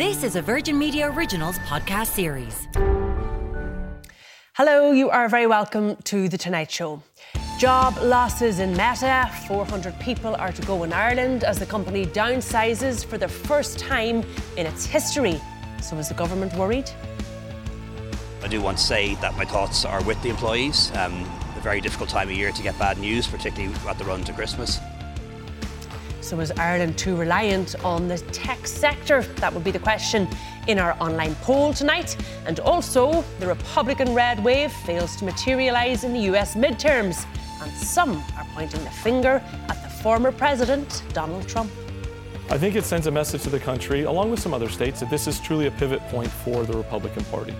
This is a Virgin Media Originals podcast series. Hello, you are very welcome to The Tonight Show. Job losses in Meta. 400 people are to go in Ireland as the company downsizes for the first time in its history. So is the government worried? I do want to say that my thoughts are with the employees. Um, a very difficult time of year to get bad news, particularly at the run to Christmas. So is Ireland too reliant on the tech sector? That would be the question in our online poll tonight. And also, the Republican red wave fails to materialise in the US midterms. And some are pointing the finger at the former president, Donald Trump. I think it sends a message to the country, along with some other states, that this is truly a pivot point for the Republican Party.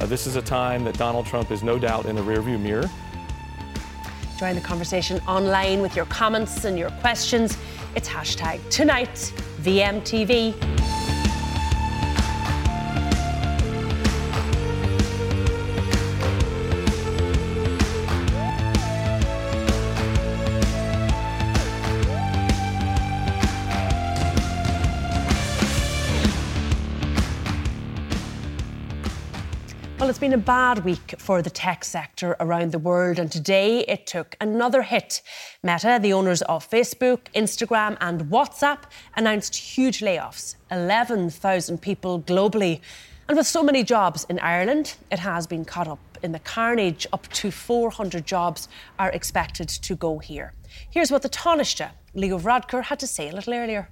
Uh, this is a time that Donald Trump is no doubt in the rearview mirror. Join the conversation online with your comments and your questions. It's hashtag tonight VMTV. Well, it's been a bad week for the tech sector around the world, and today it took another hit. Meta, the owners of Facebook, Instagram, and WhatsApp, announced huge layoffs 11,000 people globally. And with so many jobs in Ireland, it has been caught up in the carnage. Up to 400 jobs are expected to go here. Here's what the Taoiseach, Leo Varadkar, had to say a little earlier.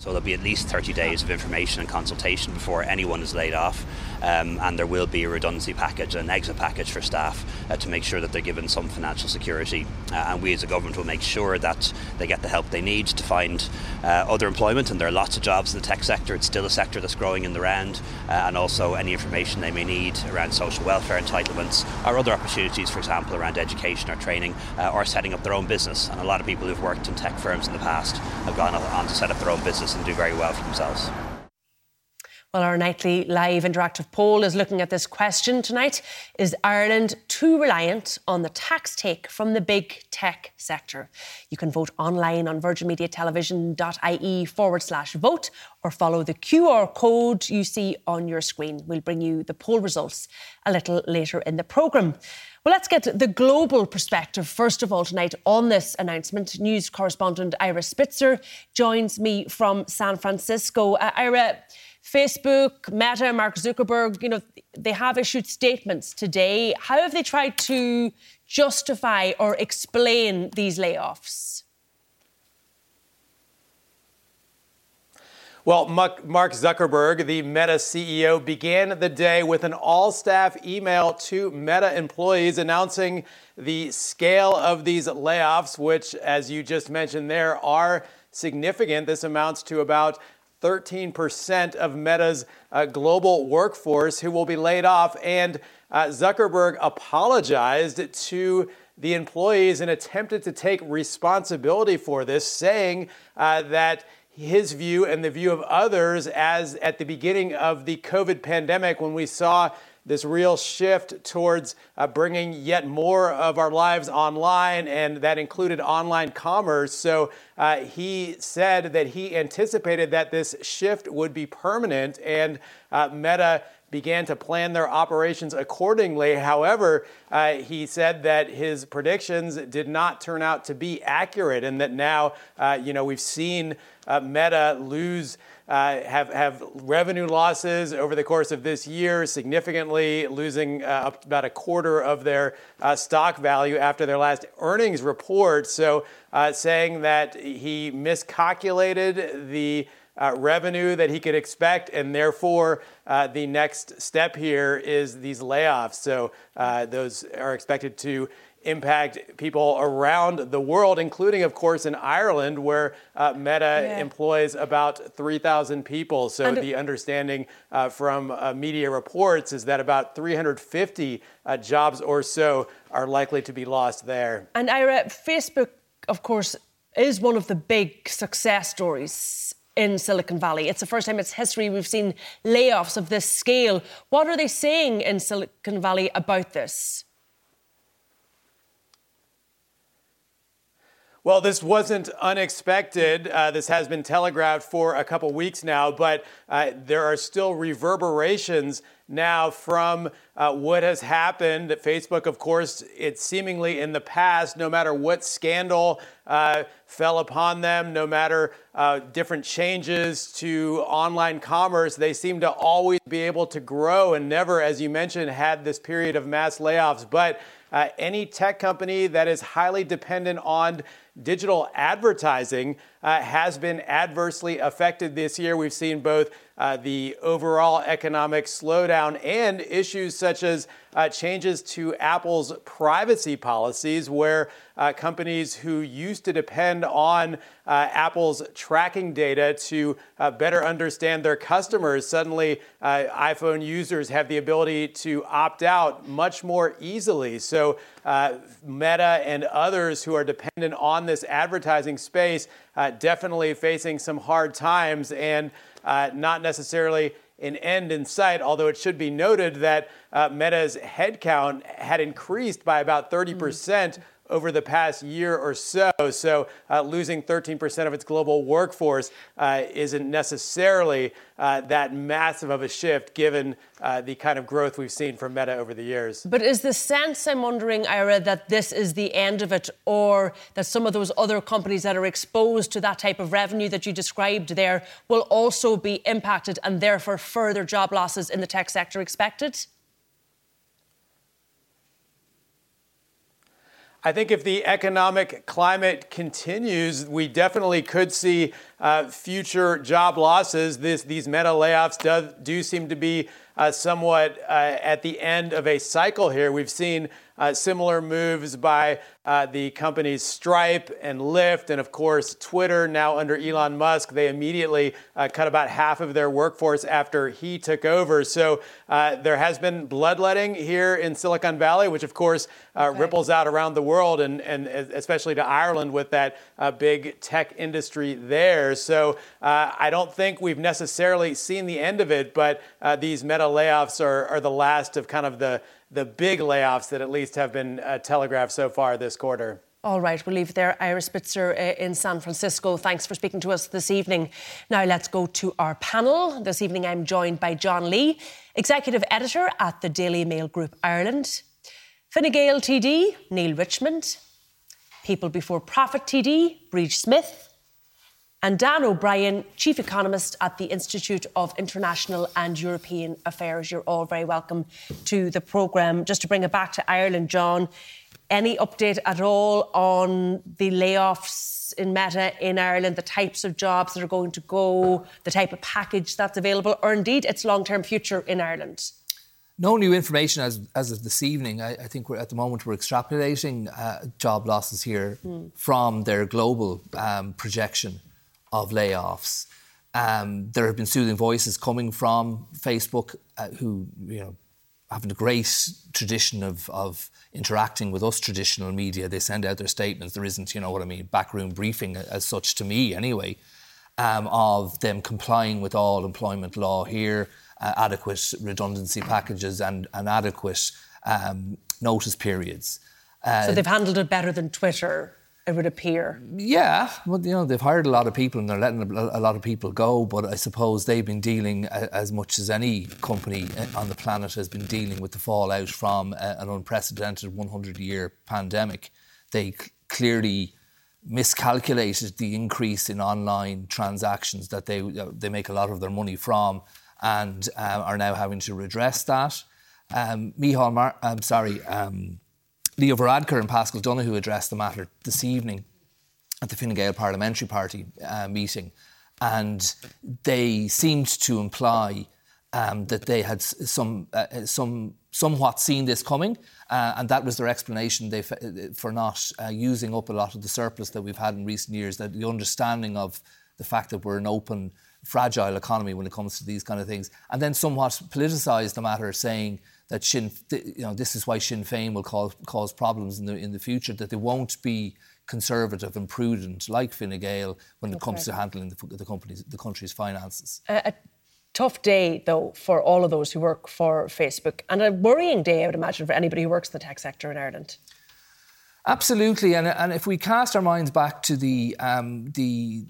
So there'll be at least 30 days of information and consultation before anyone is laid off, um, and there will be a redundancy package, an exit package for staff uh, to make sure that they're given some financial security. Uh, and we as a government will make sure that they get the help they need to find uh, other employment. And there are lots of jobs in the tech sector. It's still a sector that's growing in the round, uh, and also any information they may need around social welfare entitlements or other opportunities, for example, around education or training uh, or setting up their own business. And a lot of people who've worked in tech firms in the past have gone on to set up their own business and do very well for themselves. Well, our nightly live interactive poll is looking at this question tonight. Is Ireland too reliant on the tax take from the big tech sector? You can vote online on virginmediatelevision.ie forward slash vote or follow the QR code you see on your screen. We'll bring you the poll results a little later in the programme. Well, let's get the global perspective first of all tonight on this announcement. News correspondent Ira Spitzer joins me from San Francisco. Uh, Ira, Facebook, Meta, Mark Zuckerberg, you know, they have issued statements today. How have they tried to justify or explain these layoffs? Well, Mark Zuckerberg, the Meta CEO, began the day with an all staff email to Meta employees announcing the scale of these layoffs, which, as you just mentioned there, are significant. This amounts to about 13% of Meta's uh, global workforce who will be laid off. And uh, Zuckerberg apologized to the employees and attempted to take responsibility for this, saying uh, that his view and the view of others as at the beginning of the COVID pandemic when we saw this real shift towards uh, bringing yet more of our lives online, and that included online commerce. So uh, he said that he anticipated that this shift would be permanent, and uh, Meta began to plan their operations accordingly. However, uh, he said that his predictions did not turn out to be accurate, and that now, uh, you know, we've seen uh, Meta lose. Uh, have have revenue losses over the course of this year, significantly losing uh, about a quarter of their uh, stock value after their last earnings report. So, uh, saying that he miscalculated the uh, revenue that he could expect, and therefore uh, the next step here is these layoffs. So uh, those are expected to impact people around the world, including, of course, in Ireland, where uh, Meta yeah. employs about 3,000 people. So and the understanding uh, from uh, media reports is that about 350 uh, jobs or so are likely to be lost there. And Ira, Facebook, of course, is one of the big success stories in Silicon Valley. It's the first time in its history we've seen layoffs of this scale. What are they saying in Silicon Valley about this? Well, this wasn't unexpected. Uh, this has been telegraphed for a couple weeks now, but uh, there are still reverberations now from uh, what has happened. Facebook, of course, it's seemingly in the past, no matter what scandal uh, fell upon them, no matter uh, different changes to online commerce, they seem to always be able to grow and never, as you mentioned, had this period of mass layoffs. But uh, any tech company that is highly dependent on digital advertising uh, has been adversely affected this year. We've seen both uh, the overall economic slowdown and issues such as uh, changes to Apple's privacy policies, where uh, companies who used to depend on uh, Apple's tracking data to uh, better understand their customers, suddenly iPhone users have the ability to opt out much more easily. So, Meta and others who are dependent on this advertising space definitely facing some hard times and uh, not necessarily an end in sight, although it should be noted that uh, Meta's headcount had increased by about 30% mm over the past year or so. So uh, losing 13% of its global workforce uh, isn't necessarily uh, that massive of a shift given uh, the kind of growth we've seen from Meta over the years. But is the sense, I'm wondering, Ira, that this is the end of it, or that some of those other companies that are exposed to that type of revenue that you described there will also be impacted and therefore further job losses in the tech sector expected? I think if the economic climate continues, we definitely could see uh, future job losses. This, these meta layoffs do, do seem to be uh, somewhat uh, at the end of a cycle here. We've seen uh, similar moves by uh, the companies Stripe and Lyft, and of course, Twitter, now under Elon Musk. They immediately uh, cut about half of their workforce after he took over. So uh, there has been bloodletting here in Silicon Valley, which of course uh, okay. ripples out around the world and, and especially to Ireland with that uh, big tech industry there. So I don't think we've necessarily seen the end of it, but these meta layoffs are, are the last of kind of the the big layoffs that at least have been uh, telegraphed so far this quarter. All right, we'll leave there. Ira Spitzer uh, in San Francisco. Thanks for speaking to us this evening. Now let's go to our panel. This evening I'm joined by John Lee, Executive Editor at the Daily Mail Group Ireland, Fine Gael TD, Neale Richmond, People Before Profit TD, Bríd Smith, and Dan O'Brien, Chief Economist at the Institute of International and European Affairs. You're all very welcome to the programme. Just to bring it back to Ireland, John, any update at all on the layoffs in Meta in Ireland, the types of jobs that are going to go, the type of package that's available, or indeed its long term future in Ireland? No new information as, as of this evening. I, I think we're, at the moment we're extrapolating uh, job losses here mm. from their global um, projection of layoffs. Um, there have been soothing voices coming from Facebook uh, who, you know, having a great tradition of, of interacting with us traditional media. They send out their statements. There isn't, you know what I mean, backroom briefing as such to me anyway, um, of them complying with all employment law here, uh, adequate redundancy packages and, and adequate um, notice periods. Uh, so they've handled it better than Twitter it would appear. Yeah, well, you know, they've hired a lot of people and they're letting a lot of people go, but I suppose they've been dealing as much as any company on the planet has been dealing with the fallout from an unprecedented 100 year pandemic. They clearly miscalculated the increase in online transactions that they, they make a lot of their money from and um, are now having to redress that. Um, Micheál Mar- I'm sorry, um, Leo Varadkar and Paschal Donohoe addressed the matter this evening at the Fine Gael Parliamentary Party uh, meeting, and they seemed to imply um, that they had some, uh, some, somewhat seen this coming Uh, and that was their explanation they, for not uh, using up a lot of the surplus that we've had in recent years, that the understanding of the fact that we're an open, fragile economy when it comes to these kind of things. And then somewhat politicised the matter, saying that Sinn, you know, this is why Sinn Féin will cause, cause problems in the, in the future, that they won't be conservative and prudent like Fine Gael when okay. it comes to handling the, the, company's, the country's finances. Uh, a tough day, though, for all of those who work for Facebook, and a worrying day, I would imagine, for anybody who works in the tech sector in Ireland. Absolutely, and, and if we cast our minds back to the um, the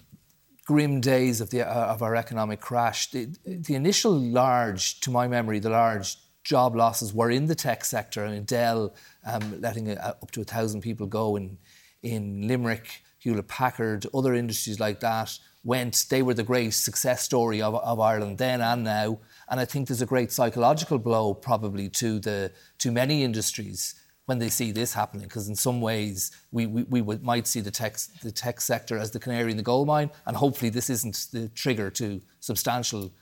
grim days of the uh, of our economic crash, the, the initial large, to my memory, the large job losses were in the tech sector. Mean, Dell um, letting a, up to a thousand people go in in Limerick, Hewlett Packard, other industries like that went. They were the great success story of, of Ireland then and now. And I think there's a great psychological blow probably to the to many industries when they see this happening, because in some ways we, we, we would, might see the tech, the tech sector as the canary in the coal mine, and hopefully this isn't the trigger to substantial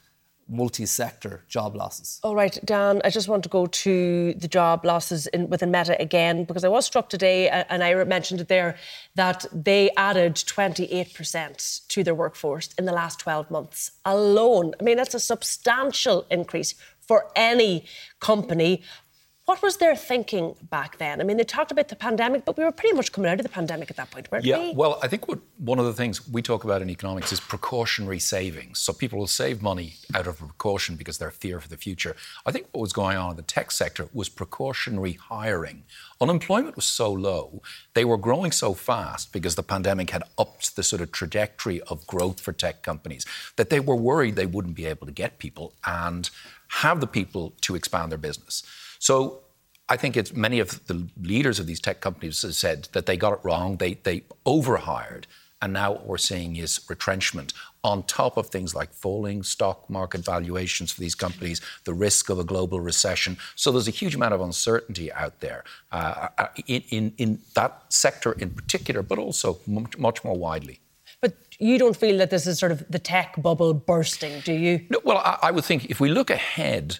multi-sector job losses. All right, Dan, I just want to go to the job losses in, within Meta again because I was struck today, uh, and I mentioned it there, that they added 28% to their workforce in the last 12 months alone. I mean, that's a substantial increase for any company. What was their thinking back then? I mean, they talked about the pandemic, but we were pretty much coming out of the pandemic at that point, weren't yeah, we? well, I think what, one of the things we talk about in economics is precautionary savings. So people will save money out of precaution because they're fear for the future. I think what was going on in the tech sector was precautionary hiring. Unemployment was so low, they were growing so fast because the pandemic had upped the sort of trajectory of growth for tech companies that they were worried they wouldn't be able to get people and have the people to expand their business. So I think it's many of the leaders of these tech companies have said that they got it wrong. They they overhired, and now what we're seeing is retrenchment on top of things like falling stock market valuations for these companies, the risk of a global recession. So there's a huge amount of uncertainty out there uh, uh in, in in that sector in particular, but also much, much more widely. But you don't feel that this is sort of the tech bubble bursting, do you? No, well, I, I would think if we look ahead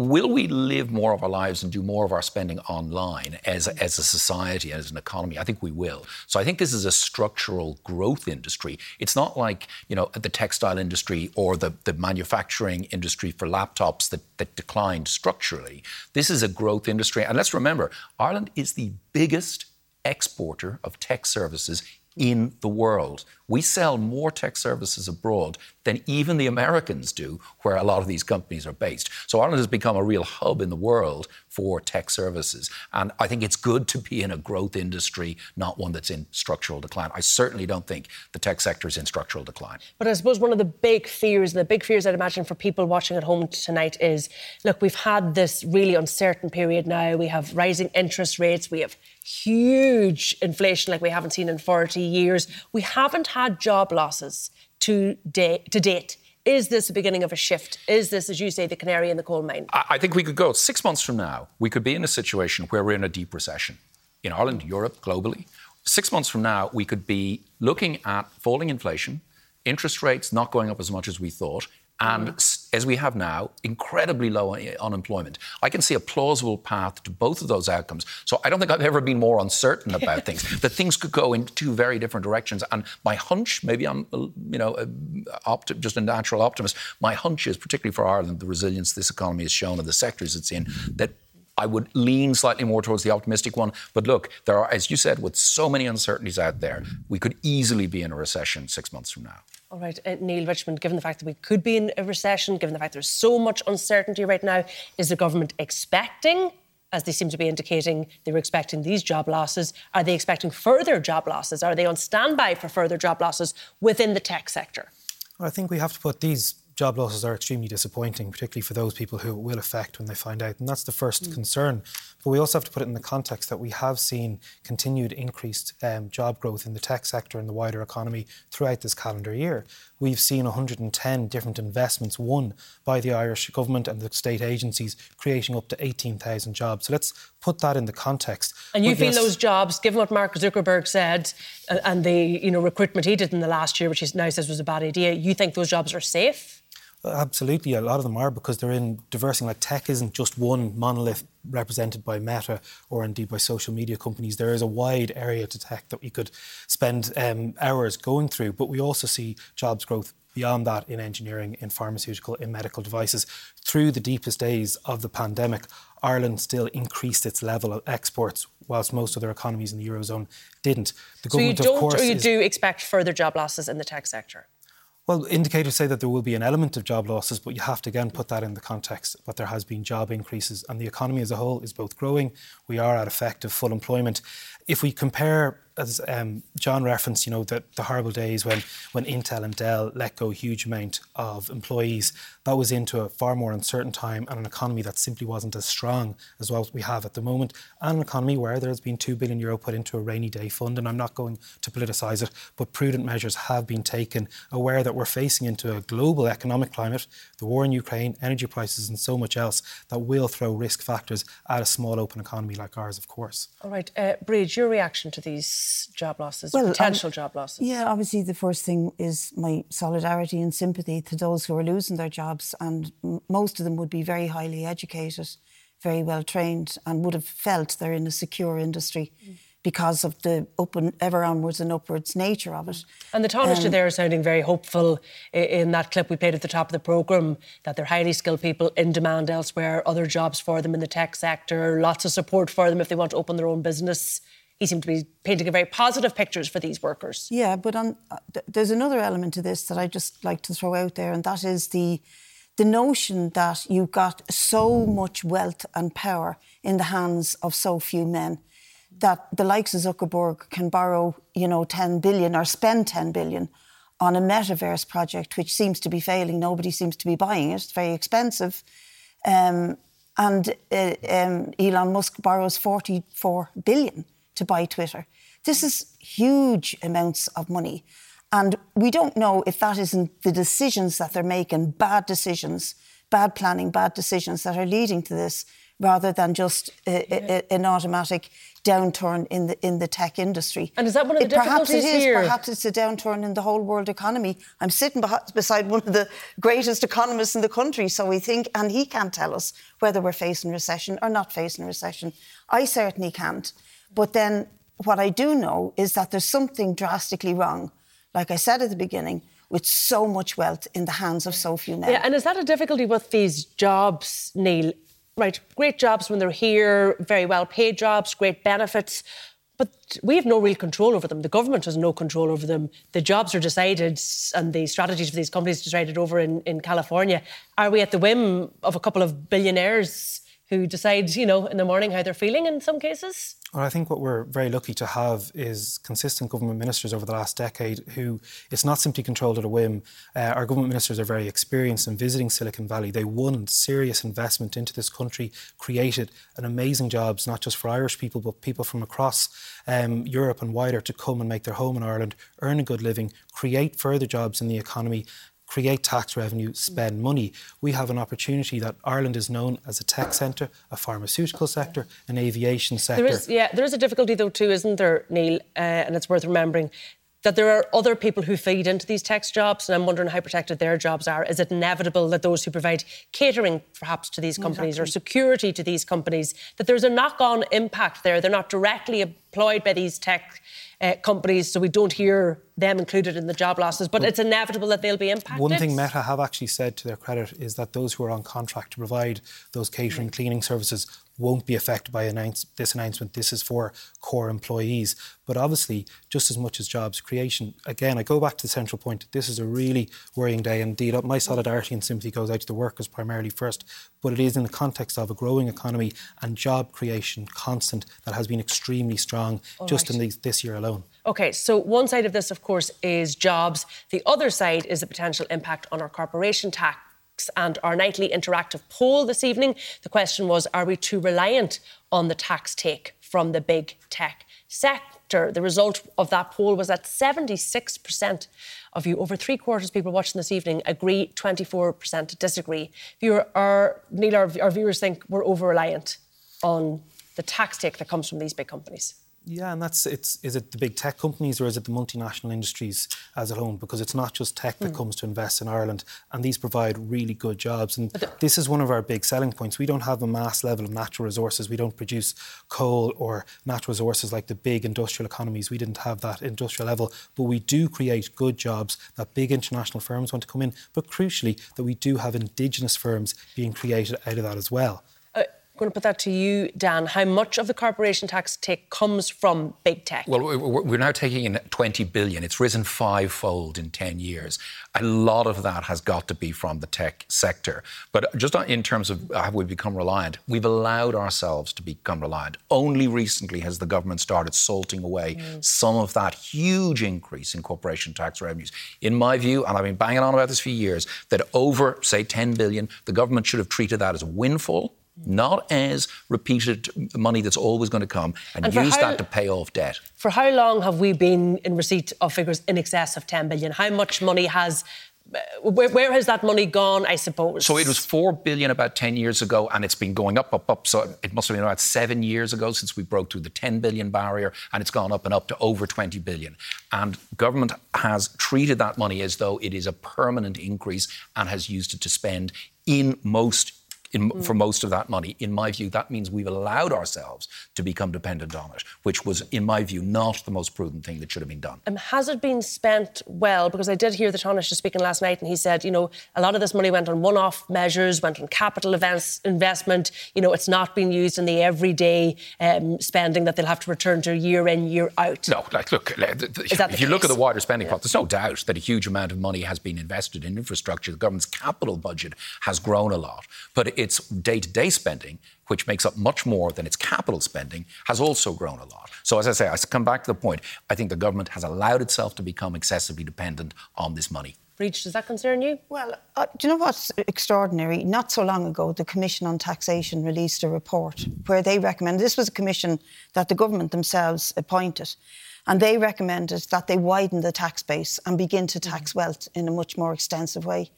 will we live more of our lives and do more of our spending online as, as a society, as an economy? I think we will. So I think this is a structural growth industry. It's not like, you know, the textile industry or the, the manufacturing industry for laptops that, that declined structurally. This is a growth industry. And let's remember, Ireland is the biggest exporter of tech services in the world. We sell more tech services abroad than even the Americans do, where a lot of these companies are based. So Ireland has become a real hub in the world for tech services. And I think it's good to be in a growth industry, not one that's in structural decline. I certainly don't think the tech sector is in structural decline. But I suppose one of the big fears, the big fears I'd imagine for people watching at home tonight is look, we've had this really uncertain period now. We have rising interest rates, we have huge inflation like we haven't seen in 40 years. We haven't had job losses to, day, to date. Is this the beginning of a shift? Is this, as you say, the canary in the coal mine? I think we could go six months from now, we could be in a situation where we're in a deep recession in Ireland, Europe, globally. Six months from now, we could be looking at falling inflation, interest rates not going up as much as we thought, and mm. As we have now, incredibly low unemployment. I can see a plausible path to both of those outcomes. So I don't think I've ever been more uncertain about things. That things could go in two very different directions. And my hunch, maybe I'm, uh, you know, uh, opti- just a natural optimist. My hunch is, particularly for Ireland, the resilience this economy has shown and the sectors it's in, that I would lean slightly more towards the optimistic one. But look, there are, as you said, with so many uncertainties out there, we could easily be in a recession six months from now. All right, uh, Neale Richmond, given the fact that we could be in a recession, given the fact there's so much uncertainty right now, is the government expecting, as they seem to be indicating, they were expecting these job losses? Are they expecting further job losses? Are they on standby for further job losses within the tech sector? Well, I think we have to put these job losses are extremely disappointing, particularly for those people who it will affect when they find out. And that's the first mm. concern. But we also have to put it in the context that we have seen continued increased um, job growth in the tech sector and the wider economy throughout this calendar year. We've seen 110 different investments won by the Irish government and the state agencies, creating up to 18,000 jobs. So let's put that in the context. And you feel those jobs, given what Mark Zuckerberg said and the you know recruitment he did in the last year, which he now says was a bad idea, you think those jobs are safe? Absolutely, a lot of them are because they're in diversing. Like tech isn't just one monolith represented by Meta or indeed by social media companies. There is a wide area to tech that we could spend um, hours going through, but we also see jobs growth beyond that in engineering, in pharmaceutical, in medical devices. Through the deepest days of the pandemic, Ireland still increased its level of exports, whilst most other economies in the eurozone didn't. The so you don't, or you do expect further job losses in the tech sector? Well, indicators say that there will be an element of job losses, but you have to again put that in the context that there has been job increases and the economy as a whole is both growing. We are at effective full employment. If we compare as um, John referenced, you know, the, the horrible days when, when Intel and Dell let go a huge amount of employees, that was into a far more uncertain time and an economy that simply wasn't as strong as what we have at the moment, and an economy where there's been two billion euro put into a rainy day fund. And I'm not going to politicise it, but prudent measures have been taken, aware that we're facing into a global economic climate, the war in Ukraine, energy prices, and so much else that will throw risk factors at a small open economy like ours, of course. All right, uh, Bríd, your reaction to these job losses, well, potential um, job losses? Yeah, obviously the first thing is my solidarity and sympathy to those who are losing their jobs, and m- most of them would be very highly educated, very well trained, and would have felt they're in a secure industry. Mm. Because of the and ever onwards and upwards nature of it. And the Taoiseach um, there is sounding very hopeful in that clip we played at the top of the programme that they're highly skilled people in demand elsewhere, other jobs for them in the tech sector, lots of support for them if they want to open their own business he seemed to be painting a very positive pictures for these workers. Yeah, but on, uh, th- there's another element to this that I just like to throw out there, and that is the the notion that you've got so much wealth and power in the hands of so few men that the likes of Zuckerberg can borrow, you know, 10 billion or spend 10 billion on a metaverse project which seems to be failing. Nobody seems to be buying it. It's very expensive. Um, and uh, um, Elon Musk borrows 44 billion to buy Twitter. This is huge amounts of money. And we don't know if that isn't the decisions that they're making, bad decisions, bad planning, bad decisions that are leading to this, rather than just a, a, an automatic downturn in the in the tech industry. And is that one of the it, difficulties perhaps it is, here? Perhaps it's a downturn in the whole world economy. I'm sitting beside one of the greatest economists in the country, so we think, and he can't tell us whether we're facing recession or not facing recession. I certainly can't. But then what I do know is that there's something drastically wrong, like I said at the beginning, with so much wealth in the hands of so few men. Yeah, and is that a difficulty with these jobs, Neale? Right, great jobs when they're here, very well paid jobs, great benefits. But we have no real control over them. The government has no control over them. The jobs are decided and the strategies for these companies decided over in, in California. Are we at the whim of a couple of billionaires who decide, you know, in the morning how they're feeling in some cases? Well, I think what we're very lucky to have is consistent government ministers over the last decade who it's not simply controlled at a whim. Uh, our government ministers are very experienced in visiting Silicon Valley. They won serious investment into this country, created an amazing jobs, not just for Irish people, but people from across um, Europe and wider to come and make their home in Ireland, earn a good living, create further jobs in the economy, create tax revenue, spend money. We have an opportunity that Ireland is known as a tech centre, a pharmaceutical sector, an aviation sector. There is, yeah, there is a difficulty though too, isn't there, Neale? Uh, and it's worth remembering that there are other people who feed into these tech jobs, and I'm wondering how protected their jobs are. Is it inevitable that those who provide catering, perhaps, to these companies exactly. or security to these companies, that there's a knock-on impact there? They're not directly employed by these tech uh, companies, so we don't hear them included in the job losses. But, but it's inevitable that they'll be impacted. One thing Meta have actually said to their credit is that those who are on contract to provide those catering, mm. cleaning services won't be affected by announce, this announcement. This is for core employees. But obviously, just as much as jobs creation, again, I go back to the central point. This is a really worrying day. Indeed, my solidarity and sympathy goes out to the workers primarily first, but it is in the context of a growing economy and job creation constant that has been extremely strong All just right. in these, this year alone. Okay, so one side of this, of course, is jobs. The other side is the potential impact on our corporation tax and our nightly interactive poll this evening. The question was Are we too reliant on the tax take from the big tech sector? The result of that poll was that 76% of you, over three quarters of people watching this evening, agree, 24% disagree. Viewer, our, Neale, our, our viewers think we're over reliant on the tax take that comes from these big companies. Yeah, and that's it's is it the big tech companies or is it the multinational industries as a whole? Because it's not just tech that mm. comes to invest in Ireland, and these provide really good jobs. And this is one of our big selling points. We don't have a mass level of natural resources. We don't produce coal or natural resources like the big industrial economies. We didn't have that industrial level, but we do create good jobs that big international firms want to come in. But crucially, that we do have indigenous firms being created out of that as well going to put that to you, Dan. How much of the corporation tax take comes from big tech? Well, we're now taking in 20 billion. It's risen fivefold in 10 years. A lot of that has got to be from the tech sector. But just in terms of have we become reliant, we've allowed ourselves to become reliant. Only recently has the government started salting away mm. some of that huge increase in corporation tax revenues. In my view, and I've been banging on about this for years, that over, say, 10 billion, the government should have treated that as a windfall not as repeated money that's always going to come, and, and use how, that to pay off debt. For how long have we been in receipt of figures in excess of 10 billion? How much money has where, where, has that money gone, I suppose? So it was 4 billion about 10 years ago, and it's been going up, up, up. So it must have been about seven years ago since we broke through the 10 billion barrier, and it's gone up and up to over 20 billion. And government has treated that money as though it is a permanent increase and has used it to spend in most in, mm. for most of that money. In my view, that means we've allowed ourselves to become dependent on it, which was, in my view, not the most prudent thing that should have been done. Um, has it been spent well? Because I did hear the Taoiseach speaking last night, and he said, you know, a lot of this money went on one-off measures, went on capital events, investment. You know, it's not being used in the everyday um, spending that they'll have to return to year in, year out. No, like, look, if you look at the wider spending yeah. pot, there's no doubt that a huge amount of money has been invested in infrastructure. The government's capital budget has grown a lot, but its day to day spending, which makes up much more than its capital spending, has also grown a lot. So, as I say, I come back to the point I think the government has allowed itself to become excessively dependent on this money. Reach, does that concern you? Well, uh, do you know what's extraordinary? Not so long ago, the Commission on Taxation released a report where they recommended this was a commission that the government themselves appointed. And they recommended that they widen the tax base and begin to tax wealth in a much more extensive way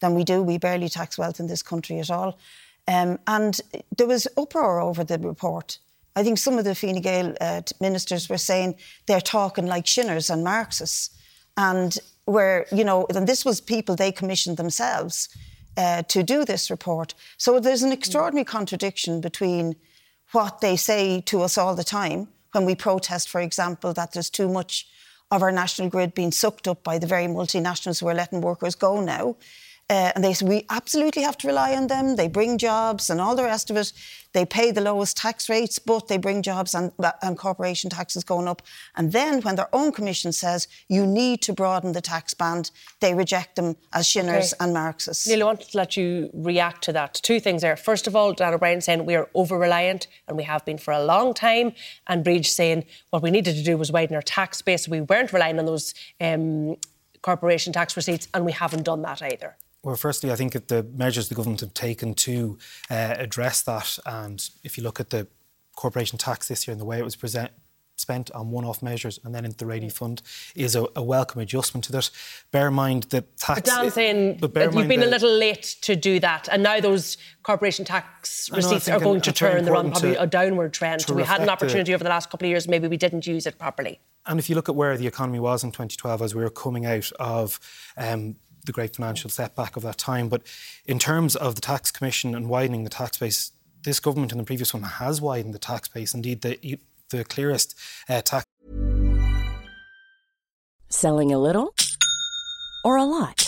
than we do. We barely tax wealth in this country at all. Um, and there was uproar over the report. I think some of the Fine Gael uh, ministers were saying they're talking like Shinners and Marxists. And where, you know, and this was people they commissioned themselves uh, to do this report. So there's an extraordinary contradiction between what they say to us all the time when we protest, for example, that there's too much of our national grid being sucked up by the very multinationals who are letting workers go now. Uh, and they said, we absolutely have to rely on them. They bring jobs and all the rest of it. They pay the lowest tax rates, but they bring jobs and, and corporation taxes going up. And then when their own commission says you need to broaden the tax band, they reject them as Shinners okay. and Marxists. Neale, I want to let you react to that. Two things there. First of all, Dan O'Brien saying we are over reliant, and we have been for a long time. And Bríd saying what we needed to do was widen our tax base. We weren't relying on those um, corporation tax receipts, and we haven't done that either. Well, firstly, I think the measures the government have taken to uh, address that, and if you look at the corporation tax this year and the way it was present, spent on one-off measures and then into the ready fund is a, a, welcome adjustment to that. Bear in mind that tax. But Dan's saying but you've been the, a little late to do that, and now those corporation tax receipts are going to turn. They're on probably to, a downward trend. We had an opportunity the, over the last couple of years. Maybe we didn't use it properly. And if you look at where the economy was in 2012 as we were coming out of um, the great financial setback of that time. But in terms of the tax commission and widening the tax base, this government and the previous one has widened the tax base. Indeed, the the clearest uh, tax. Selling a little or a lot.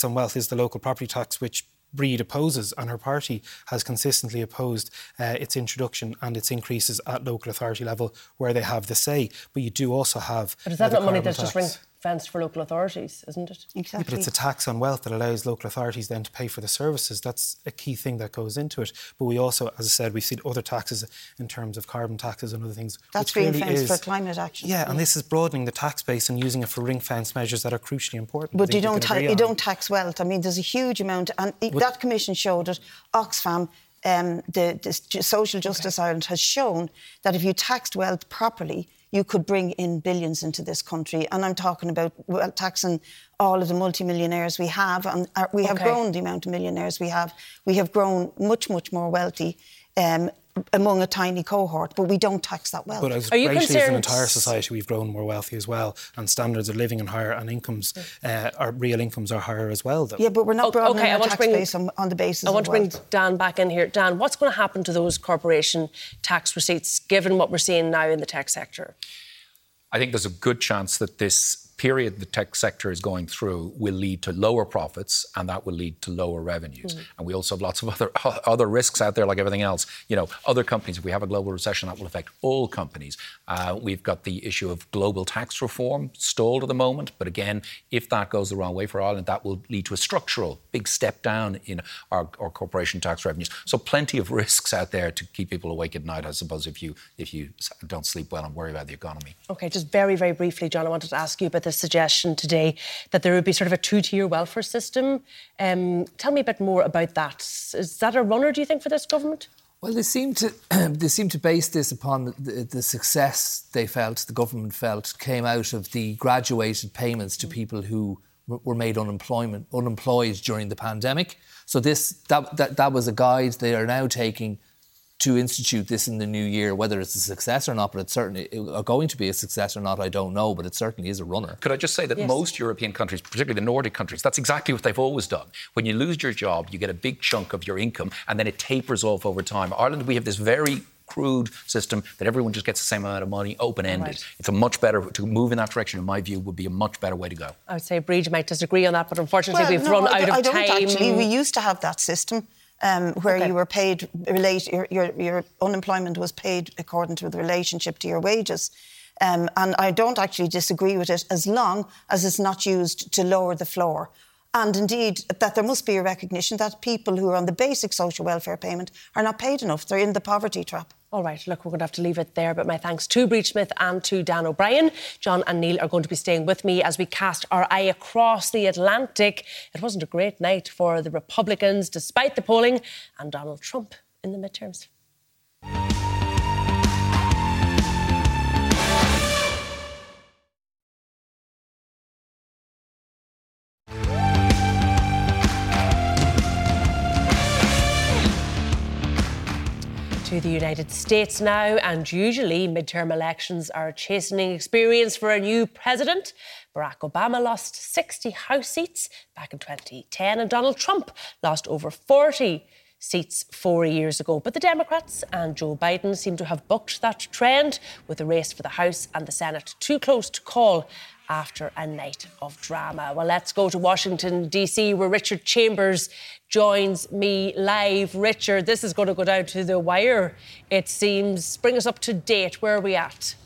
Some wealth is the local property tax, which Bríd opposes, and her party has consistently opposed uh, its introduction and its increases at local authority level where they have the say. But you do also have. But is that uh, not money that's just ring tax. Fenced for local authorities, isn't it? Yeah, but it's a tax on wealth that allows local authorities then to pay for the services. That's a key thing that goes into it. But we also, as I said, we've seen other taxes in terms of carbon taxes and other things. That's which ring clearly is- for climate action. Yeah, and this is broadening the tax base and using it for ring fence measures that are crucially important. But you don't ta- you don't tax wealth. I mean, there's a huge amount, and it- Would- that commission showed it. Oxfam, um, the, the Social Justice Ireland has shown that if you taxed wealth properly, you could bring in billions into this country. And I'm talking about well, taxing all of the multimillionaires we have, and uh, we have Okay. grown the amount of millionaires we have. We have grown much, much more wealthy. Um, among a tiny cohort, but we don't tax that wealth. But as racially as an entire society, we've grown more wealthy as well, and standards of living and higher, and incomes, uh, our real incomes are higher as well. Though. Yeah, but we're not O- broadening okay, I our want to tax bring- base on, on the basis I want to of bring. Dan back in here. Dan, what's going to happen to those corporation tax receipts given what we're seeing now in the tech sector? I think there's a good chance that this period the tech sector is going through will lead to lower profits and that will lead to lower revenues. Mhm. And we also have lots of other other risks out there, like everything else. You know, other companies. If we have a global recession, that will affect all companies. Uh, we've got the issue of global tax reform stalled at the moment, but again, if that goes the wrong way for Ireland, that will lead to a structural big step down in our, our corporation tax revenues. So plenty of risks out there to keep people awake at night. I suppose if you if you don't sleep well and worry about the economy. Okay, just very, very briefly, John, I wanted to ask you about the suggestion today that there would be sort of a two tier welfare system. Um, tell me a bit more about that. Is that a runner, do you think, for this government? Well, they seem to they seem to base this upon the, the success they felt, the government felt, came out of the graduated payments to people who were made unemployment unemployed during the pandemic. So this that, that that was a guide they are now taking to institute this in the new year. Whether it's a success or not, but it's certainly uh, going to be a success or not, I don't know. But it certainly is a runner. Could I just say that Yes. most European countries, particularly the Nordic countries, that's exactly what they've always done. When you lose your job, you get a big chunk of your income and then it tapers off over time. Ireland, we have this very crude system that everyone just gets the same amount of money, open ended. Right. It's a much better, to move in that direction, in my view, would be a much better way to go. I would say Bríd might disagree on that, but unfortunately, Well, we've no, run I, out don't- of I don't time. actually. We used to have that system um, where Okay. you were paid relate your, your your unemployment was paid according to the relationship to your wages. Um, and I don't actually disagree with it as long as it's not used to lower the floor. And indeed, that there must be a recognition that people who are on the basic social welfare payment are not paid enough. They're in the poverty trap. All right, look, we're going to have to leave it there. But my thanks to Bríd Smith and to Dan O'Brien. John and Neale are going to be staying with me as we cast our eye across the Atlantic. It wasn't a great night for the Republicans, despite the polling, and Donald Trump in the midterms. The United States now, and usually midterm elections are a chastening experience for a new president. Barack Obama lost 60 House seats back in 2010, and Donald Trump lost over 40 seats four years ago. But the Democrats and Joe Biden seem to have bucked that trend with the race for the House and the Senate too close to call after a night of drama. Well, let's go to Washington, D.C., where Richard Chambers joins me live. Richard, this is going to go down to the wire, it seems. Bring us up to date. Where are we at?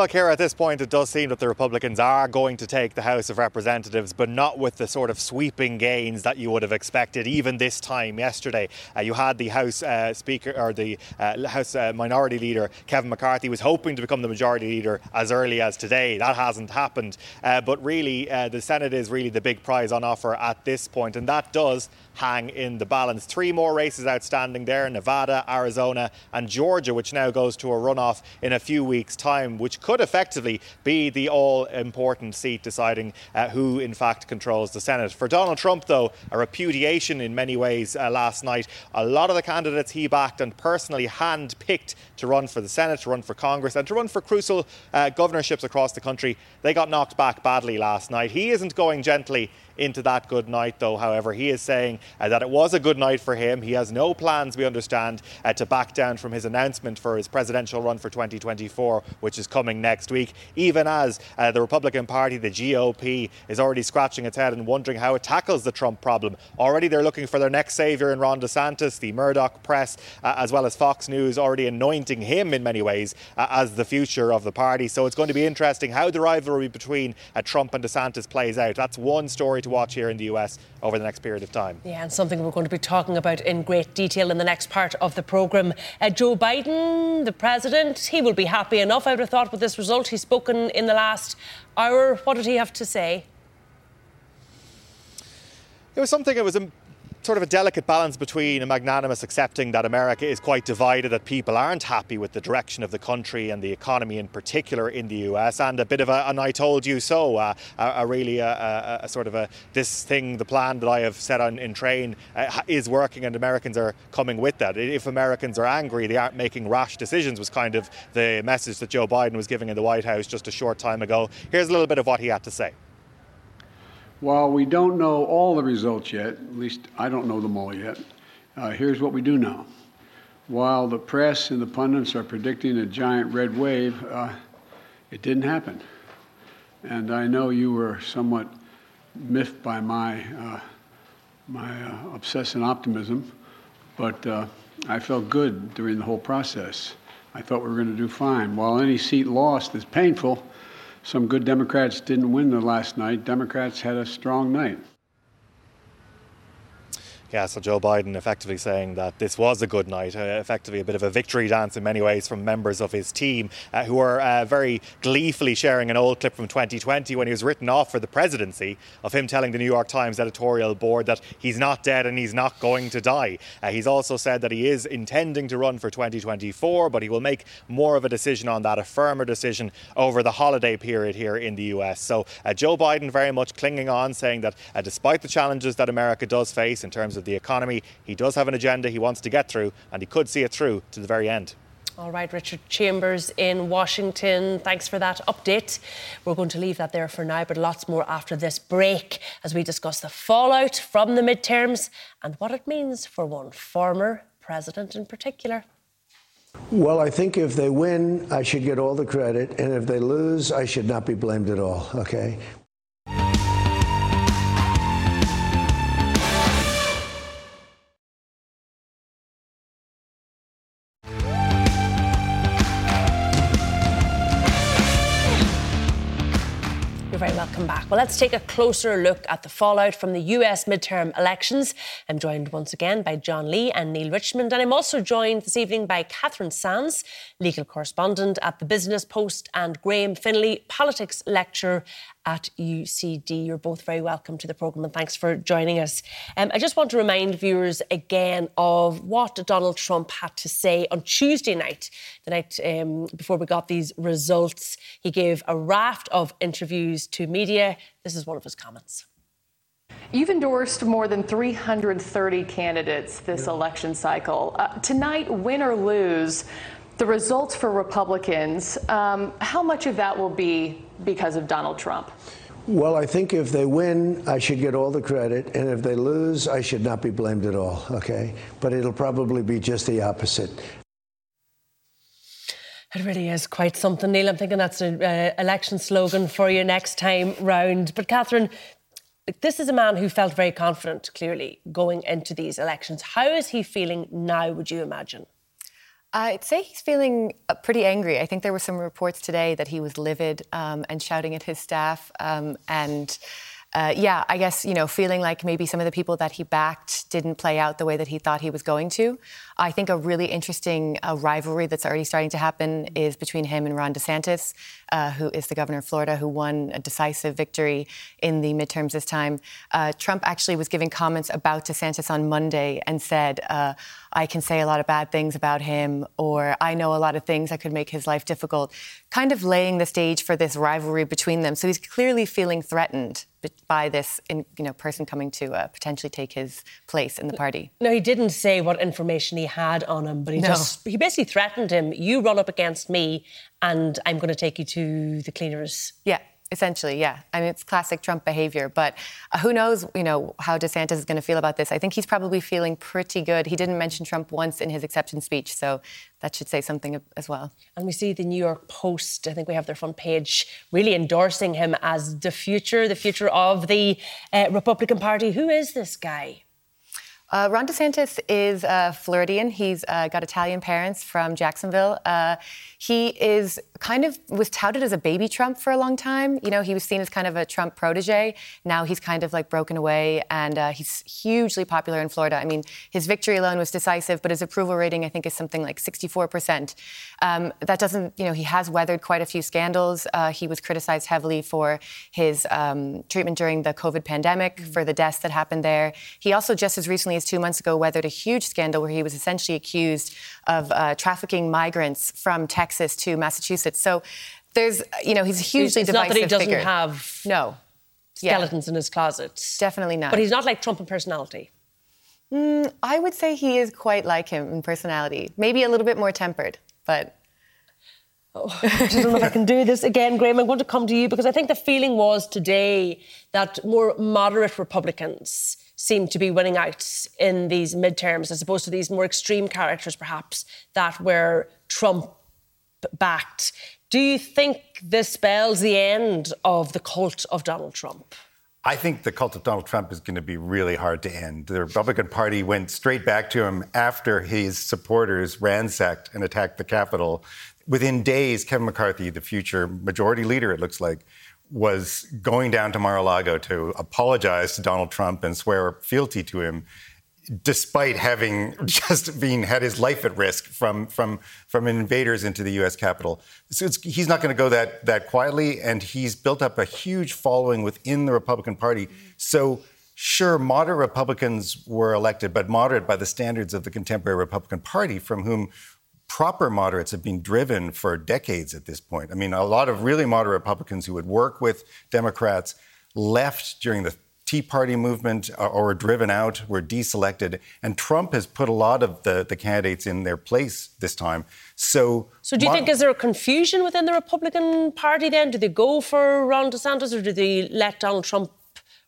Well, Ciara, at this point, it does seem that the Republicans are going to take the House of Representatives, but not with the sort of sweeping gains that you would have expected, even this time yesterday. Uh, you had the House uh, Speaker or the uh, House uh, Minority Leader, Kevin McCarthy, was hoping to become the Majority Leader as early as today. That hasn't happened. Uh, but really, uh, the Senate is really the big prize on offer at this point, and that does hang in the balance. Three more races outstanding there Nevada, Arizona, and Georgia, which now goes to a runoff in a few weeks' time, which could effectively be the all important seat deciding uh, who, in fact, controls the Senate. For Donald Trump, though, a repudiation in many ways uh, last night. A lot of the candidates he backed and personally hand picked to run for the Senate, to run for Congress, and to run for crucial uh, governorships across the country, they got knocked back badly last night. He isn't going gently into that good night, though. However, he is saying uh, that it was a good night for him. He has no plans, we understand, uh, to back down from his announcement for his presidential run for 2024, which is coming next week, even as uh, the Republican Party, the GOP, is already scratching its head and wondering how it tackles the Trump problem. Already they're looking for their next savior in Ron DeSantis, the Murdoch press, uh, as well as Fox News, already anointing him in many ways uh, as the future of the party. So it's going to be interesting how the rivalry between uh, Trump and DeSantis plays out. That's one story to watch here in the US over the next period of time. Yeah, and something we're going to be talking about in great detail in the next part of the programme. Uh, Joe Biden, the president, he will be happy enough, I would have thought, with this result. He's spoken in the last hour. What did he have to say? It was something, it was a sort of a delicate balance between a magnanimous accepting that America is quite divided, that people aren't happy with the direction of the country and the economy in particular in the US, and a bit of a, an I told you so, uh, a, a, really a, a, a, sort of a this thing, the plan that I have set on in train uh, is working, and Americans are coming with that. If Americans are angry, they aren't making rash decisions, was kind of the message that Joe Biden was giving in the White House just a short time ago. Here's a little bit of what he had to say. While we don't know all the results yet, at least I don't know them all yet, uh, here's what we do know. While the press and the pundits are predicting a giant red wave, uh, it didn't happen. And I know you were somewhat miffed by my, uh, my uh, obsessive optimism, but uh, I felt good during the whole process. I thought we were going to do fine. While any seat lost is painful, some good Democrats didn't win the last night. Democrats had a strong night. Yeah, so Joe Biden effectively saying that this was a good night, uh, effectively a bit of a victory dance in many ways from members of his team uh, who are uh, very gleefully sharing an old clip from 2020 when he was written off for the presidency of him telling the New York Times editorial board that he's not dead and he's not going to die. Uh, he's also said that he is intending to run for 2024, but he will make more of a decision on that, a firmer decision over the holiday period here in the US. So uh, Joe Biden very much clinging on, saying that uh, despite the challenges that America does face in terms of of the economy. He does have an agenda he wants to get through, and he could see it through to the very end. All right, Richard Chambers in Washington. Thanks for that update. We're going to leave that there for now, but lots more after this break as we discuss the fallout from the midterms and what it means for one former president in particular. Well, I think if they win, I should get all the credit, and if they lose, I should not be blamed at all, okay? Welcome back. Well, let's take a closer look at the fallout from the US midterm elections. I'm joined once again by John Lee and Neale Richmond, and I'm also joined this evening by Catherine Sands, legal correspondent at the Business Post, and Graham Finlay, politics lecturer at UCD. You're both very welcome to the programme and thanks for joining us. Um, I just want to remind viewers again of what Donald Trump had to say on Tuesday night, the night um, before we got these results. He gave a raft of interviews to media. This is one of his comments. You've endorsed more than 330 candidates this election cycle. Uh, tonight, win or lose, the results for Republicans, um, how much of that will be because of Donald Trump? Well, I think if they win, I should get all the credit, and if they lose, I should not be blamed at all, okay? But it'll probably be just the opposite. It really is quite something, Neale. I'm thinking that's an uh, election slogan for you next time round. But, Catherine, this is a man who felt very confident, clearly, going into these elections. How is he feeling now, would you imagine? I'd say he's feeling uh, pretty angry. I think there were some reports today that he was livid um, and shouting at his staff. Um, and uh, yeah, I guess, you know, feeling like maybe some of the people that he backed didn't play out the way that he thought he was going to. I think a really interesting uh, rivalry that's already starting to happen is between him and Ron DeSantis, uh, who is the governor of Florida, who won a decisive victory in the midterms this time. Uh, Trump actually was giving comments about DeSantis on Monday and said, uh, I can say a lot of bad things about him, or I know a lot of things that could make his life difficult, kind of laying the stage for this rivalry between them. So he's clearly feeling threatened by this you know, person coming to uh, potentially take his place in the party. No, he didn't say what information he had on him, but he no. just he basically threatened him. You run up against me, and I'm going to take you to the cleaners. Yeah. Essentially, yeah. I mean, it's classic Trump behavior. But uh, who knows, you know, how DeSantis is going to feel about this? I think he's probably feeling pretty good. He didn't mention Trump once in his acceptance speech, so that should say something as well. And we see the New York Post. I think we have their front page really endorsing him as the future, the future of the uh, Republican Party. Who is this guy? Uh, Ron DeSantis is a Floridian. He's uh, got Italian parents from Jacksonville. Uh, he is kind of was touted as a baby Trump for a long time. You know, he was seen as kind of a Trump protege. Now he's kind of like broken away, and uh, he's hugely popular in Florida. I mean, his victory alone was decisive, but his approval rating, I think, is something like 64%. Um, that doesn't, you know, he has weathered quite a few scandals. Uh, he was criticized heavily for his um, treatment during the COVID pandemic, mm-hmm. for the deaths that happened there. He also, just as recently two months ago, weathered a huge scandal where he was essentially accused of uh, trafficking migrants from Texas to Massachusetts. So there's, you know, he's hugely it's divisive not that he doesn't figure. have no skeletons yeah. in his closet. Definitely not. But he's not like Trump in personality. Mm, I would say he is quite like him in personality. Maybe a little bit more tempered, but. Oh, I don't know if I can do this again, Graham. I want to come to you because I think the feeling was today that more moderate Republicans seem to be winning out in these midterms as opposed to these more extreme characters, perhaps, that were Trump backed. Do you think this spells the end of the cult of Donald Trump? I think the cult of Donald Trump is going to be really hard to end. The Republican Party went straight back to him after his supporters ransacked and attacked the Capitol. Within days, Kevin McCarthy, the future majority leader, it looks like, was going down to Mar-a-Lago to apologize to Donald Trump and swear fealty to him, despite having just been had his life at risk from from from invaders into the U.S. Capitol. So he's not going to go that that quietly, and he's built up a huge following within the Republican Party. So. Sure, moderate Republicans were elected, but moderate by the standards of the contemporary Republican Party, from whom proper moderates have been driven for decades at this point. I mean, a lot of really moderate Republicans who would work with Democrats left during the Tea Party movement uh, or were driven out, were deselected. And Trump has put a lot of the, the candidates in their place this time. So, so do you think is there a confusion within the Republican Party then? Do they go for Ron DeSantis or do they let Donald Trump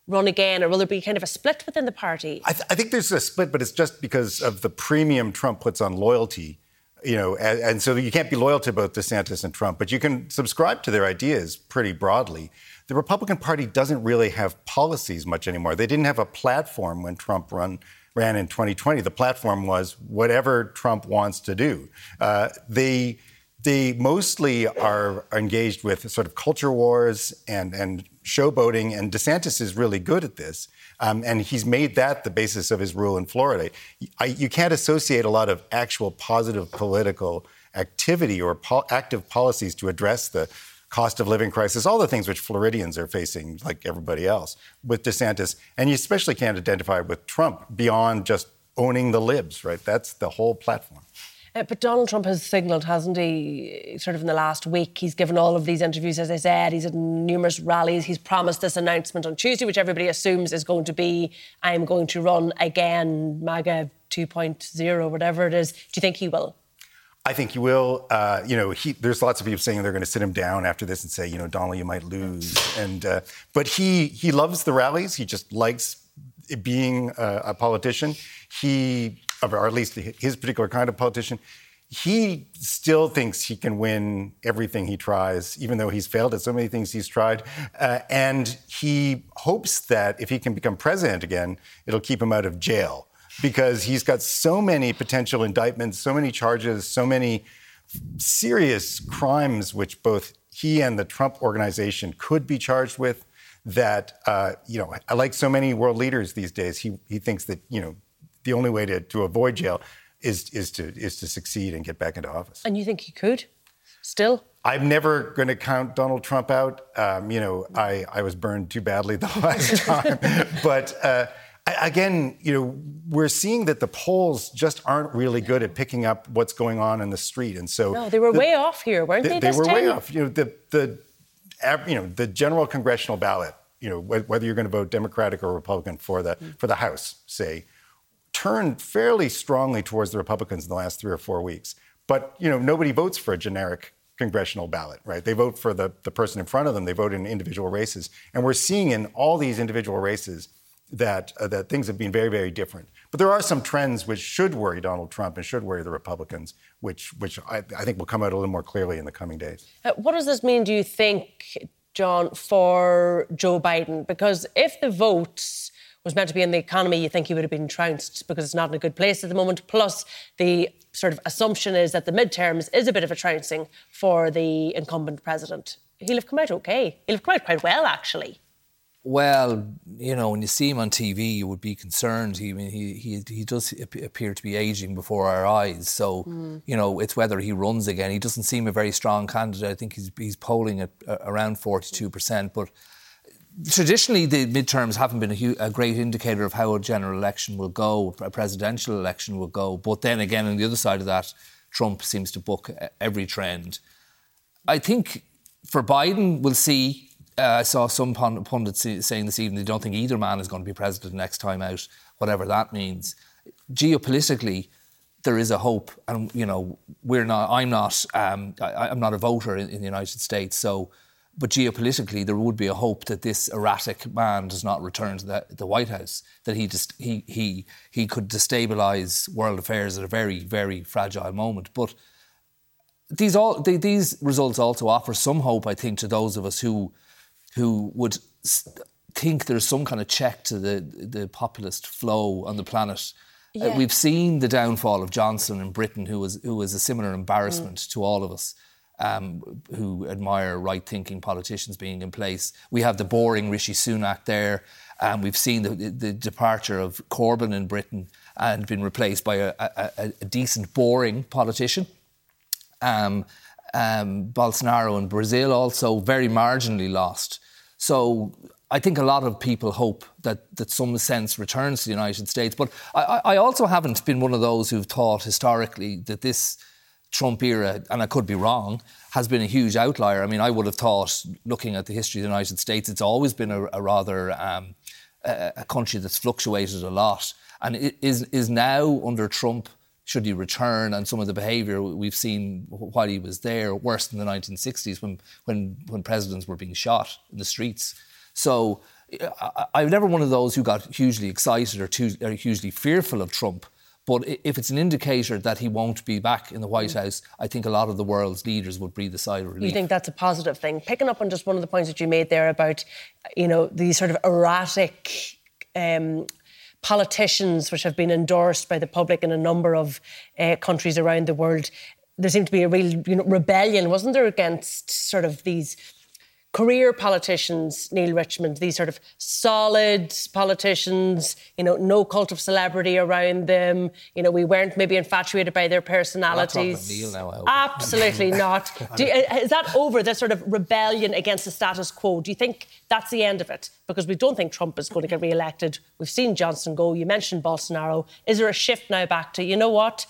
run again, or will there be kind of a split within the party? I, th- I, think there's a split, but it's just because of the premium Trump puts on loyalty you know, and, and, so you can't be loyal to both DeSantis and Trump, but you can subscribe to their ideas pretty broadly. The Republican Party doesn't really have policies much anymore. They didn't have a platform when Trump run, ran in 2020. The platform was whatever Trump wants to do. Uh, they they mostly are engaged with sort of culture wars and, and showboating, and DeSantis is really good at this. Um, and he's made that the basis of his rule in Florida. I, you can't associate a lot of actual positive political activity or po- active policies to address the cost of living crisis, all the things which Floridians are facing, like everybody else, with DeSantis. And you especially can't identify with Trump beyond just owning the libs, right? That's the whole platform. Uh, but Donald Trump has signalled, hasn't he, sort of in the last week? He's given all of these interviews, as I said. He's at numerous rallies. He's promised this announcement on Tuesday, which everybody assumes is going to be I'm going to run again, MAGA 2.0, whatever it is. Do you think he will? I think he will. Uh, you know, he, there's lots of people saying they're going to sit him down after this and say, you know, Donald, you might lose. And uh, but he he loves the rallies. He just likes being a, a politician. He or at least his particular kind of politician, he still thinks he can win everything he tries, even though he's failed at so many things he's tried. Uh, and he hopes that if he can become president again, it'll keep him out of jail. because he's got so many potential indictments, so many charges, so many serious crimes which both he and the Trump organization could be charged with. That uh, you know, like so many world leaders these days, he he thinks that you know the only way to, to avoid jail is is to is to succeed and get back into office. And you think he could? Still? I'm never going to count Donald Trump out. Um, you know, I, I was burned too badly the last time. but uh, again, you know, we're seeing that the polls just aren't really good at picking up what's going on in the street, and so no, they were the, way off here, weren't they? They, they were time? way off. You know, the the you know the general congressional ballot. You know, whether you're going to vote Democratic or Republican for the for the House, say, turned fairly strongly towards the Republicans in the last three or four weeks. But you know, nobody votes for a generic congressional ballot, right? They vote for the, the person in front of them. They vote in individual races, and we're seeing in all these individual races that uh, that things have been very, very different. But there are some trends which should worry Donald Trump and should worry the Republicans, which which I, I think will come out a little more clearly in the coming days. Uh, what does this mean? Do you think, John, for Joe Biden? Because if the votes was meant to be in the economy, you think he would have been trounced because it's not in a good place at the moment. Plus, the sort of assumption is that the midterms is a bit of a trouncing for the incumbent president. He'll have come out okay. He'll have come out quite well, actually. Well, you know, when you see him on TV, you would be concerned. He, I mean, he, he, he does appear to be aging before our eyes. So, mm. you know, it's whether he runs again. He doesn't seem a very strong candidate. I think he's, he's polling at uh, around 42%. But traditionally, the midterms haven't been a, a, great indicator of how a general election will go, a presidential election will go. But then again, on the other side of that, Trump seems to book every trend. I think for Biden, we'll see. Uh, I saw some pundits saying this evening they don't think either man is going to be president next time out, whatever that means. Geopolitically, there is a hope, and you know we're not. I'm not. Um, I, am not a voter in, in the United States, so but geopolitically, there would be a hope that this erratic man does not return to the, the White House, that he, just, he, he, he could destabilise world affairs at a very, very fragile moment. But these, all, they, these results also offer some hope, I think, to those of us who, who would think there's some kind of check to the, the populist flow on the planet. Uh, yeah. Uh, we've seen the downfall of Johnson in Britain, who was, who was a similar embarrassment mm. to all of us um, who admire right thinking politicians being in place. We have the boring Rishi Sunak there. and we've seen the, the, departure of Corbyn in Britain and been replaced by a, a, a decent, boring politician. Um, um, Bolsonaro in Brazil also very marginally lost. So I think a lot of people hope that, that some sense returns to the United States. But I, I also haven't been one of those who've thought historically that this Trump era, and I could be wrong, has been a huge outlier. I mean, I would have thought, looking at the history of the United States, it's always been a, a rather um, a, a, country that's fluctuated a lot, and is is now under Trump. Should he return and some of the behaviour we've seen while he was there worse than the 1960s when when when presidents were being shot in the streets. So I, am never one of those who got hugely excited or, too, or hugely fearful of Trump. But if it's an indicator that he won't be back in the White. House, I think a lot of the world's leaders would breathe a sigh of relief. You think that's a positive thing? Picking up on just one of the points that you made there about, you know, these sort of erratic. Um, politicians which have been endorsed by the public in a number of uh, countries around the world there seemed to be a real you know, rebellion wasn't there against sort of these career politicians, Neale Richmond, these sort of solid politicians, you know, no cult of celebrity around them. You know, we weren't maybe infatuated by their personalities. Now, Absolutely not. You, is that over, the sort of rebellion against the status quo? Do you think that's the end of it? Because we don't think Trump is going to get re-elected. We've seen Johnson go. You mentioned Bolsonaro. Is there a shift now back to, you know what?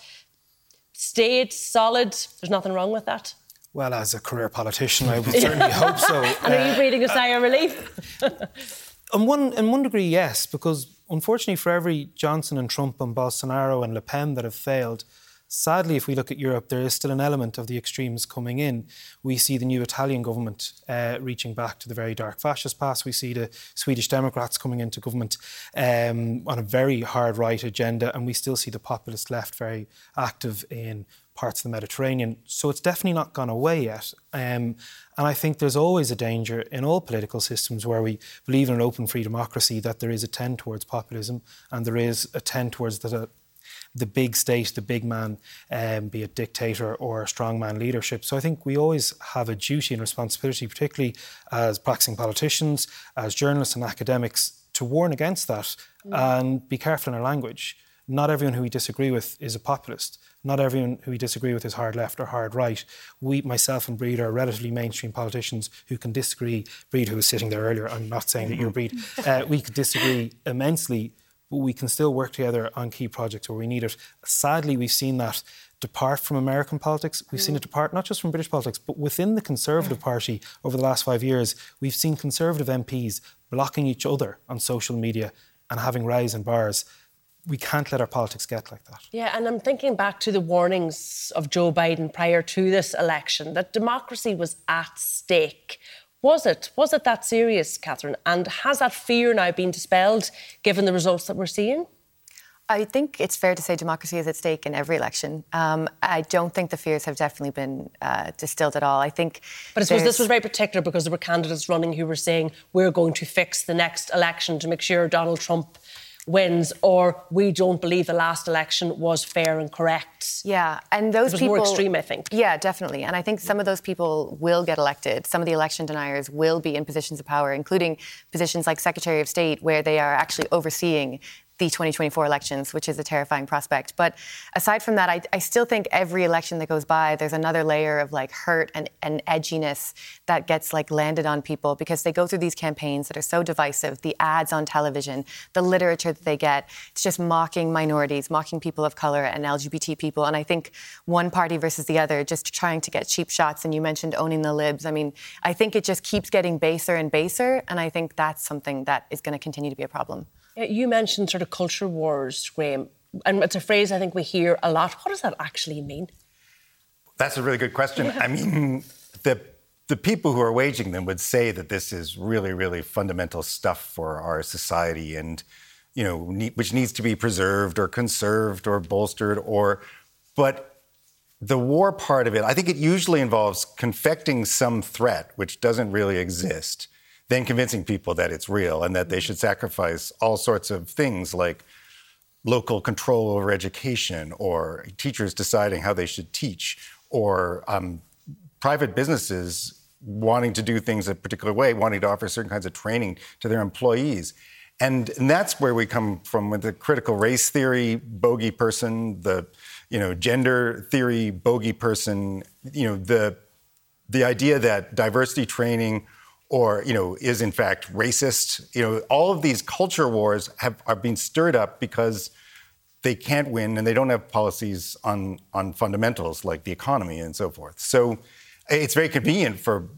Stayed solid. There's nothing wrong with that. Well, as a career politician, I would certainly hope so. And are you breathing a sigh of relief? in one, in one degree, yes, because unfortunately, for every Johnson and Trump and Bolsonaro and Le Pen that have failed, Sadly, if we look at Europe, there is still an element of the extremes coming in. We see the new Italian government uh, reaching back to the very dark fascist past. We see the Swedish Democrats coming into government um, on a very hard right agenda, and we still see the populist left very active in parts of the Mediterranean. So it's definitely not gone away yet. Um, and I think there's always a danger in all political systems where we believe in an open free democracy that there is a tend towards populism and there is a tend towards the, the big state, the big man, um, be it dictator or strongman leadership. So I think we always have a duty and responsibility, particularly as practicing politicians, as journalists and academics, to warn against that mm. and be careful in our language. Not everyone who we disagree with is a populist. Not everyone who we disagree with is hard left or hard right. We, myself and Bríd, are relatively mainstream politicians who can disagree. Bríd, who was sitting there earlier, I'm not saying that you're Bríd, uh, we could disagree immensely, but we can still work together on key projects where we need it. Sadly, we've seen that depart from American politics. We've mm. seen it depart not just from British politics, but within the Conservative Party over the last five years. We've seen Conservative MPs blocking each other on social media and having rise in bars we can't let our politics get like that. Yeah, and I'm thinking back to the warnings of Joe Biden prior to this election that democracy was at stake. Was it? Was it that serious, Catherine? And has that fear now been dispelled given the results that we're seeing? I think it's fair to say democracy is at stake in every election. Um, I don't think the fears have definitely been uh, distilled at all. I think. But I suppose this was very particular because there were candidates running who were saying we're going to fix the next election to make sure Donald Trump wins or we don't believe the last election was fair and correct. Yeah, and those people more extreme, I think. Yeah, definitely. And I think some of those people will get elected. Some of the election deniers will be in positions of power, including positions like Secretary of State, where they are actually overseeing the 2024 elections, which is a terrifying prospect. But aside from that, I, I, still think every election that goes by, there's another layer of like hurt and, and edginess that gets like landed on people because they go through these campaigns that are so divisive, the ads on television, the literature that they get. It's just mocking minorities, mocking people of color and LGBT people. And I think one party versus the other, just trying to get cheap shots. And you mentioned owning the libs. I mean, I think it just keeps getting baser and baser. And I think that's something that is going to continue to be a problem. Eh, you mentioned sort of culture wars, Graham, and it's a phrase I think we hear a lot. What does that actually mean? That's a really good question. I mean, the the people who are waging them would say that this is really, really fundamental stuff for our society, and you know, which needs to be preserved or conserved or bolstered, or but the war part of it, I think it usually involves confecting some threat which doesn't really exist then convincing people that it's real and that they should sacrifice all sorts of things like local control over education or teachers deciding how they should teach or um, private businesses wanting to do things a particular way, wanting to offer certain kinds of training to their employees. And, and that's where we come from with the critical race theory bogey person, the you know gender theory bogey person, you know the the idea that diversity training or you know is in fact racist. You know, all of these culture wars have are being stirred up because they can't win and they don't have policies on on fundamentals like the economy and so forth. So it's very convenient for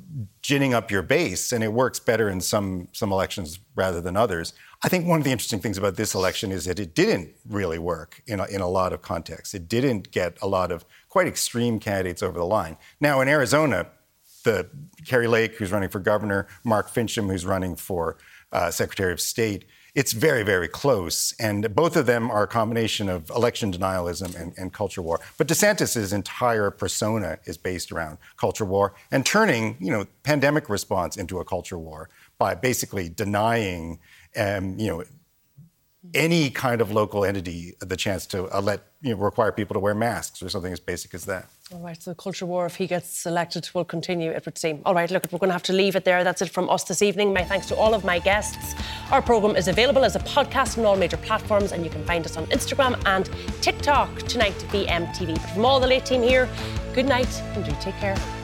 ginning up your base, and it works better in some some elections rather than others. I think one of the interesting things about this election is that it didn't really work in a, in a lot of contexts. It didn't get a lot of quite extreme candidates over the line. Now in Arizona, the Kari Lake, who's running for governor, Mark Finchem, who's running for uh, Secretary of State. It's very, very close. And both of them are a combination of election denialism and, and culture war. But DeSantis' entire persona is based around culture war and turning, you know, pandemic response into a culture war by basically denying, um, you know, any kind of local entity the chance to uh, let you know, require people to wear masks or something as basic as that. All right, so the culture war, if he gets elected, will continue, it would seem. All right, look, we're going to have to leave it there. That's it from us this evening. My thanks to all of my guests. Our programme is available as a podcast on all major platforms, and you can find us on Instagram and TikTok tonight, VMTV. But from all the late team here, good night and do take care.